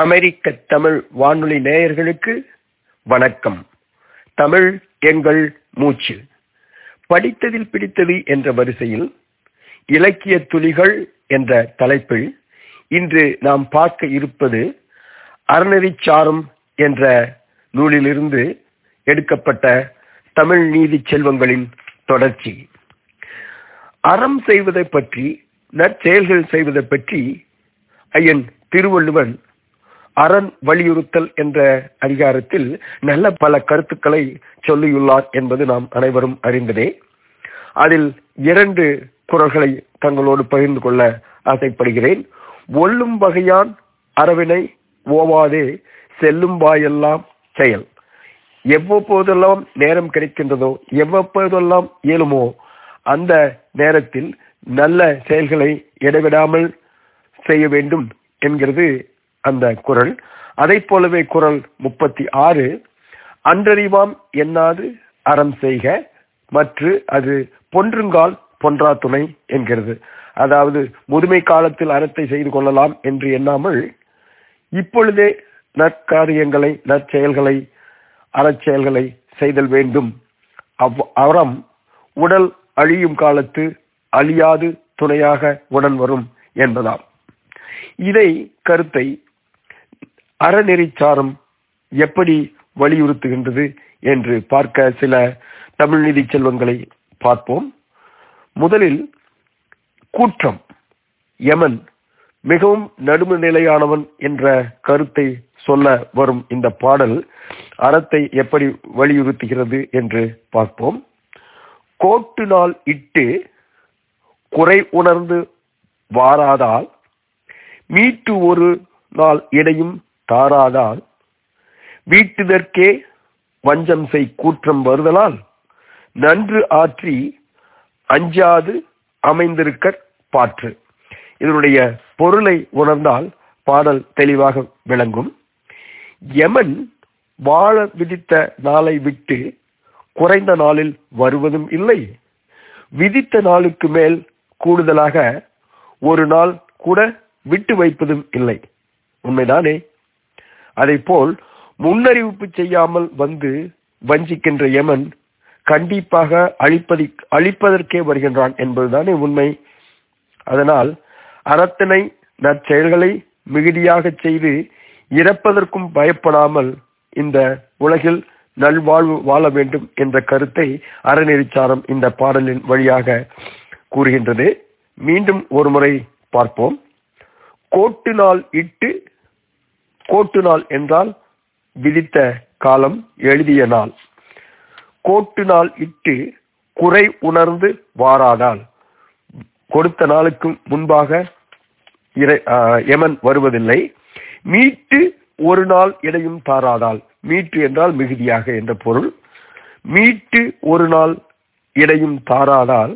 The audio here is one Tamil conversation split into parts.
அமெரிக்க தமிழ் வானொலி நேயர்களுக்கு வணக்கம். தமிழ் எங்கள் மூச்சு. படித்ததில் பிடித்தது என்ற வரிசையில் இலக்கிய துளிகள் என்ற தலைப்பில் இன்று நாம் பார்க்க இருப்பது அறநெறிச்சாரம் என்ற நூலிலிருந்து எடுக்கப்பட்ட தமிழ் நீதி செல்வங்களின் தொடர்ச்சி. அறம் செய்வதை பற்றி நற்செயல்கள் செய்வதை பற்றி ஐயன் திருவள்ளுவன் அரண் வலியுறுத்தல் என்ற அதிகாரத்தில் நல்ல பல கருத்துக்களை சொல்லியுள்ளார் என்பது நாம் அனைவரும் அறிந்ததே. அதில் இரண்டு குரல்களை தங்களோடு பகிர்ந்து கொள்ள ஆசைப்படுகிறேன். ஒல்லும் வகையான் அரவினை ஓவாதே செல்லும் வாயெல்லாம் செயல். எவ்வப்போதெல்லாம் நேரம் கிடைக்கின்றதோ எவ்வப்போதெல்லாம் இயலுமோ அந்த நேரத்தில் நல்ல செயல்களை இடைவிடாமல் செய்ய வேண்டும் என்கிறது அந்த குரல். அதை போலவே குரல் முப்பத்தி ஆறு. அன்றறிவாம் எண்ணாது அறம் செய்க மற்று அது பொன்றுங்கால் பொன்றா துணை என்கிறது. அதாவது முதுமை காலத்தில் அறத்தை செய்து கொள்ளலாம் என்று எண்ணாமல் இப்பொழுதே நற்காரியங்களை நற்செயல்களை அறச்செயல்களை செய்தல் வேண்டும். அவ் அறம் உடல் அழியும் காலத்து அழியாது துணையாக உடன் வரும் என்பதாம். இதை கருத்தை அறநெறிச்சாரம் எப்படி வலியுறுத்துகின்றது என்று பார்க்க சில தமிழ் நிதி செல்வங்களை பார்ப்போம். முதலில் கூற்றம். யமன் மிகவும் நடுவுநிலையானவன் என்ற கருத்தை சொல்ல வரும் இந்த பாடல் அறத்தை எப்படி வலியுறுத்துகிறது என்று பார்ப்போம். கோட்டு நாள் இட்டு குறை உணர்ந்து வாராதால் மீட்டு ஒரு நாள் இடையும் தாராதால் வீட்டுதற்கே வஞ்சம் செய் கூற்றம் வருதலால் நன்று ஆற்றி அஞ்சாது அமைந்திருக்க பாற்று. இதனுடைய பொருளை உணர்ந்தால் பாடல் தெளிவாக விளங்கும். யமன் வாழ விதித்த நாளை விட்டு குறைந்த நாளில் வருவதும் இல்லை. விதித்த நாளுக்கு மேல் கூடுதலாக ஒரு நாள் கூட விட்டு வைப்பதும் இல்லை. உண்மைதானே? அதை போல் முன்னறிவிப்பு செய்யாமல் வந்து வஞ்சிக்கின்ற யமன் கண்டிப்பாக அழிப்பதி அழிப்பதற்கே வருகின்றான் என்பதுதானே உண்மை. அதனால் அறத்தினை நற்செயல்களை மிகுதியாக செய்து இறப்பதற்கும் பயப்படாமல் இந்த உலகில் நல்வாழ்வு வாழ வேண்டும் என்ற கருத்தை அறநெறிச்சாரம் இந்த பாடலின் வழியாக கூறுகின்றது. மீண்டும் ஒரு முறை பார்ப்போம். கோட்டு நாள் இட்டு கோட்டு நாள் என்றால் விதித்த காலம் எழுதிய நாள். கோட்டு நாள் இட்டு குறை உணர்ந்து வாராதால் கொடுத்த நாளுக்கு முன்பாக எமன் வருவதில்லை. மீட்டு ஒரு நாள் இடையும் தாராதால். மீட்டு என்றால் மிகுதியாக என்ற பொருள். மீட்டு ஒரு நாள் இடையும் தாராதால்.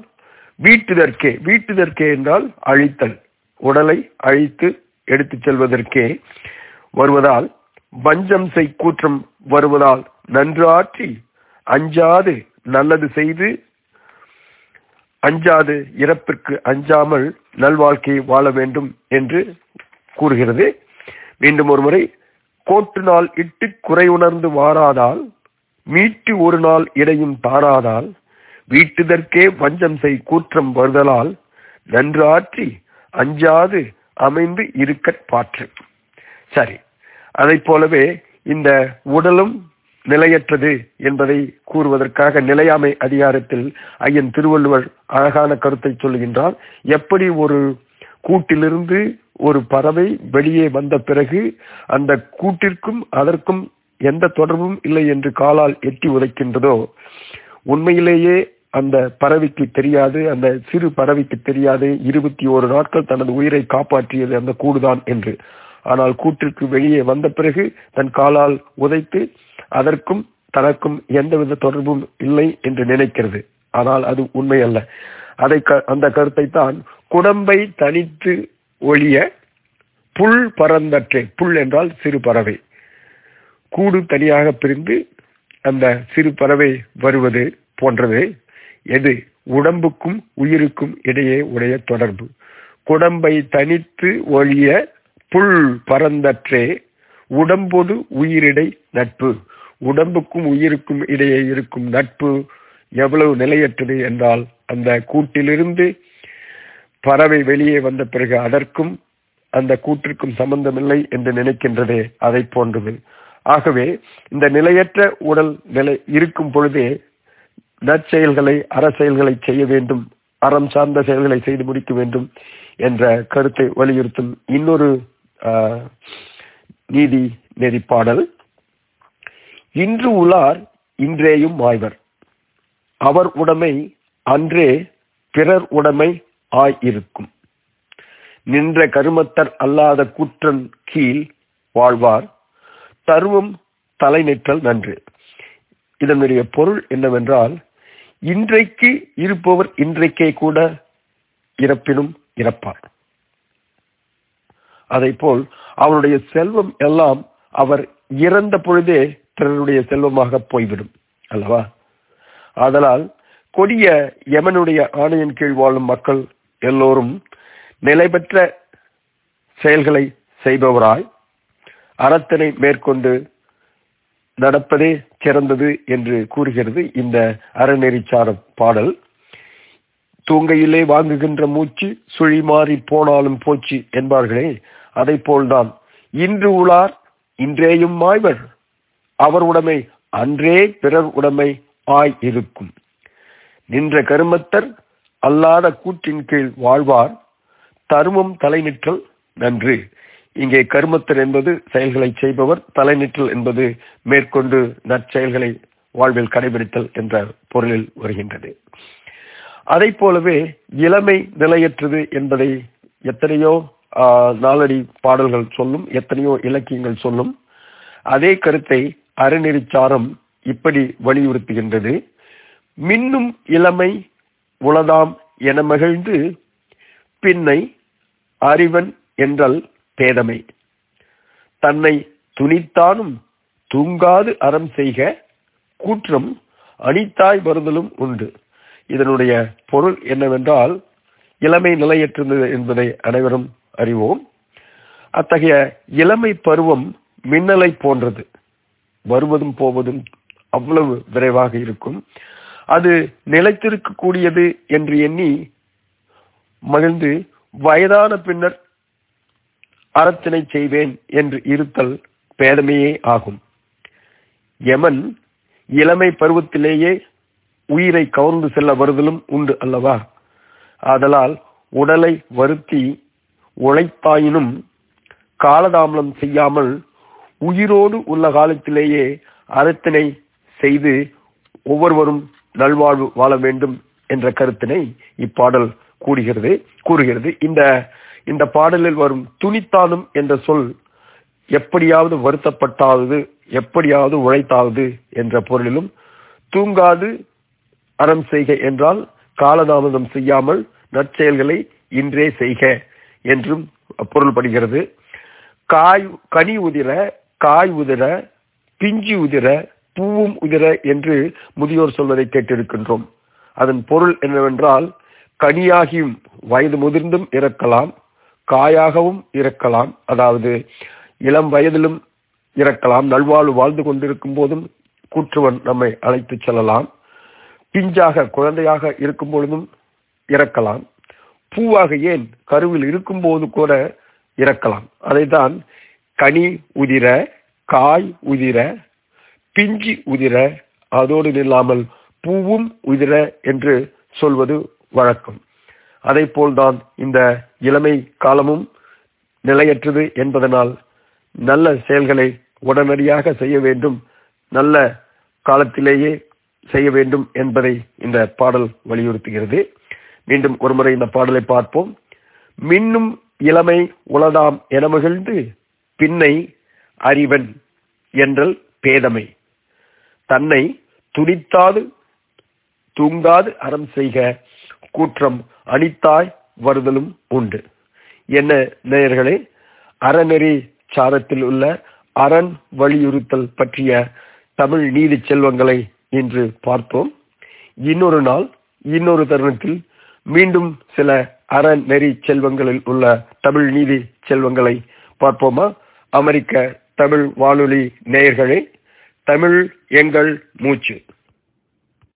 வீட்டுதற்கே வீட்டுதற்கே என்றால் அழித்தல். உடலை அழித்து எடுத்துச் செல்வதற்கே. வருவதால் வஞ்சம் செய் கூற்றம் வருவதால் நன்றாற்றி அஞ்சாது நல்லது செய்து அஞ்சாது இறப்பிற்கு அஞ்சாமல் நல்வாழ்க்கையை வாழ வேண்டும் என்று கூறுகிறது. மீண்டும் ஒரு முறை கோட்டு நாள் இட்டு குறை உணர்ந்து வாராதால் மீட்டு ஒரு நாள் இடையும் தாராதால் வீட்டுதற்கே வஞ்சம் செய் கூற்றம் வருதலால் நன்று ஆற்றி அஞ்சாது அமைந்து இருக்கற்பாற்று சரி. அதை போலவே இந்த உடலும் நிலையற்றது என்பதை கூறுவதற்காக நிலையாமை அதிகாரத்தில் ஐயன் திருவள்ளுவர் அழகான கருத்தை சொல்லுகின்றார். எப்படி ஒரு கூட்டிலிருந்து ஒரு பறவை வெளியே வந்த பிறகு அந்த கூட்டிற்கும் அதற்கும் எந்த தொடர்பும் இல்லை என்று காலால் எட்டி உதைக்கின்றதோ உண்மையிலேயே அந்த பறவைக்கு தெரியாது அந்த சிறு பறவைக்கு தெரியாது இருபத்தி ஓரு நாட்கள் தனது உயிரை காப்பாற்றியது அந்த கூடுதான் என்று. ஆனால் கூட்டிற்கு வெளியே வந்த பிறகு தன் காலால் உதைத்து அதற்கும் தனக்கும் எந்தவித தொடர்பும் இல்லை என்று நினைக்கிறது. ஆனால் அது உண்மை அல்ல. அதை அந்த கருத்தை தான் குடம்பை தனித்து ஒழிய புல் பறந்தற்றே புல் என்றால் சிறு பறவை. கூடு தனியாக பிரிந்து அந்த சிறு பறவை வருவது போன்றது. எது? உடம்புக்கும் உயிருக்கும் இடையே உடைய தொடர்பு. குடம்பை தனித்து ஒழிய புல் பரந்தற்றே உடம்போடு உயிரிடை நட்பு. உடம்புக்கும் உயிருக்கும் இடையே இருக்கும் நட்பு எவ்வளவு நிலையற்றது என்றால் அந்த கூட்டிலிருந்து பறவை வெளியே வந்த பிறகு அதற்கும் அந்த கூட்டிற்கும் சம்பந்தமில்லை என்று நினைக்கின்றதே அதை போன்றது. ஆகவே இந்த நிலையற்ற உடல் நிலை இருக்கும் பொழுதே நற்செயல்களை அறச்செயல்களை செய்ய வேண்டும் அறம் சார்ந்த செயல்களை செய்து முடிக்க வேண்டும் என்ற கருத்தை வலியுறுத்தும் இன்னொரு நீதி நெறிப்பாடல். இன்று உளார் இன்றேயும் ஆய்வர். அவர் உடைமை அன்றே பிறர் உடைமை ஆயிருக்கும். நின்ற கருமத்தர் அல்லாத குற்றன் கீழ் வாழ்வார். தருவம் தலைநிற்றல் நன்று. இதனுடைய பொருள் என்னவென்றால் இன்றைக்கு இருப்பவர் இன்றைக்கே கூட இறப்பினும் இறப்பார். அதை போல் அவருடைய செல்வம் எல்லாம் அவர் இறந்த பொழுதே பிறருடைய செல்வமாக போய்விடும் அல்லவா? ஆதலால் கொடிய யமனுடைய ஆணையின் கீழ் வாழும் மக்கள் எல்லோரும் நிலைபெற்ற செயல்களை செய்பவராய் அறத்தினை மேற்கொண்டு நடப்பதே சிறந்தது என்று கூறுகிறது இந்த அறநெறிச்சார பாடல். தூங்கையிலே வாங்குகின்ற மூச்சு சுழி மாறி போனாலும் போச்சு என்பார்களே அதை போல்தான் இன்று உளார் இன்றேயும் மாய்வர். அவர் உடைமை அன்றே பிறர் உடைமை ஆய் இருக்கும் நின்ற கருமத்தர் அல்லாத கூற்றின் கீழ் வாழ்வார். தருமம் தலைநிற்றல் நன்று. இங்கே கருமத்தர் என்பது செயல்களை செய்பவர் தலைநிற்றல் என்பது மேற்கொண்டு நற்செயல்களை வாழ்வில் கடைபிடித்தல் என்ற பொருளில் வருகின்றது. அதை போலவே இளமை நிலையற்றது என்பதை எத்தனையோ நாளடி பாடல்கள் சொல்லும் எத்தனையோ இலக்கியங்கள் சொல்லும். அதே கருத்தை அறநெறிச்சாரம் இப்படி வலியுறுத்துகின்றது. மின்னும் இளமை உளதாம் என மகிழ்ந்து பின்னை அறிவன் என்றால் பேதமை. தன்னை துணித்தானும் தூங்காது அறம் செய்க கூற்றம் அனித்தாய் வருதலும் உண்டு. இதனுடைய பொருள் என்னவென்றால் இளமை நிலையற்றது என்பதை அனைவரும் அறிவோம். அத்தகைய இளமை பருவம் மின்னலை போன்றது. வருவதும் போவதும் அவ்வளவு விரைவாக இருக்கும். அது நிலைத்திருக்கக்கூடியது என்று எண்ணி மகிழ்ந்து வயதான பின்னர் அறத்தினை செய்வேன் என்று இருத்தல் பேதமையே ஆகும். யமன் இளமை பருவத்திலேயே உயிரை கவர்ந்து செல்ல வருதலும் உண்டு அல்லவா? ஆதலால் உடலை வருத்தி உழைத்தாயினும் காலதாமலம் செய்யாமல் உயிரோடு உள்ள காலத்திலேயே அறத்தினை செய்து ஒவ்வொருவரும் நல்வாழ்வு வாழ வேண்டும் என்ற கருத்தினை இப்பாடல் கூறுகிறது கூறுகிறது. இந்த இந்த பாடலில் வரும் துணித்தானும் என்ற சொல் எப்படியாவது வருத்தப்பட்டாவது எப்படியாவது உழைத்தாவது என்ற பொருளிலும் தூங்காது அறம் செய்க என்றால் காலதாமதம் செய்யாமல் நற்செயல்களை இன்றே செய்க என்றும் பொருள்படுகிறது. காய் கனி உதிர காய் உதிர பிஞ்சி உதிர பூவும் உதிர என்று முதியோர் சொல்வதை கேட்டிருக்கின்றோம். அதன் பொருள் என்னவென்றால் கனியாகியும் வயது முதிர்ந்தும் இறக்கலாம் காயாகவும் இறக்கலாம் அதாவது இளம் வயதிலும் இறக்கலாம் நல்வாழ்வு வாழ்ந்து கொண்டிருக்கும் போதும் கூற்றுவன் நம்மை அழைத்து செல்லலாம். பிஞ்சாக குழந்தையாக இருக்கும் பொழுதும் இறக்கலாம். பூவாக ஏன் கருவில் இருக்கும்போது கூட இறக்கலாம். அதைத்தான் கனி உதிர காய் உதிர பிஞ்சி உதிர அதோடு இல்லாமல் பூவும் உதிர என்று சொல்வது வழக்கம். அதை போல்தான் இந்த இளமை காலமும் நிலையற்றது என்பதனால் நல்ல செயல்களை உடனடியாக செய்ய வேண்டும் நல்ல காலத்திலேயே செய்ய வேண்டும் என்பதை இந்த பாடல் வலியுறுத்துகிறது. மீண்டும் ஒருமுறை இந்த பாடலை பார்ப்போம். மின்னும் இளமை உளதாம் என மகிழ்ந்து பின்னை அறிவன் என்றல் பேதமை. தன்னை துணித்தாது தூங்காது அறம் செய்க கூற்றம் அனித்தாய் வருதலும் உண்டு. என்ன நேயர்களே அறநெறி சாரத்தில் உள்ள அரண் வலியுறுத்தல் பற்றிய தமிழ் நீதி செல்வங்களை இன்று பார்த்தோம் இன்னொரு நாள் இன்னொரு தருணத்தில் மீண்டும் சில அறநெறி செல்வங்களில் உள்ள தமிழ் நீதி செல்வங்களை பார்ப்போமா? அமெரிக்க தமிழ் வானொலி நேயர்களே தமிழ் எங்கள் மூச்சு.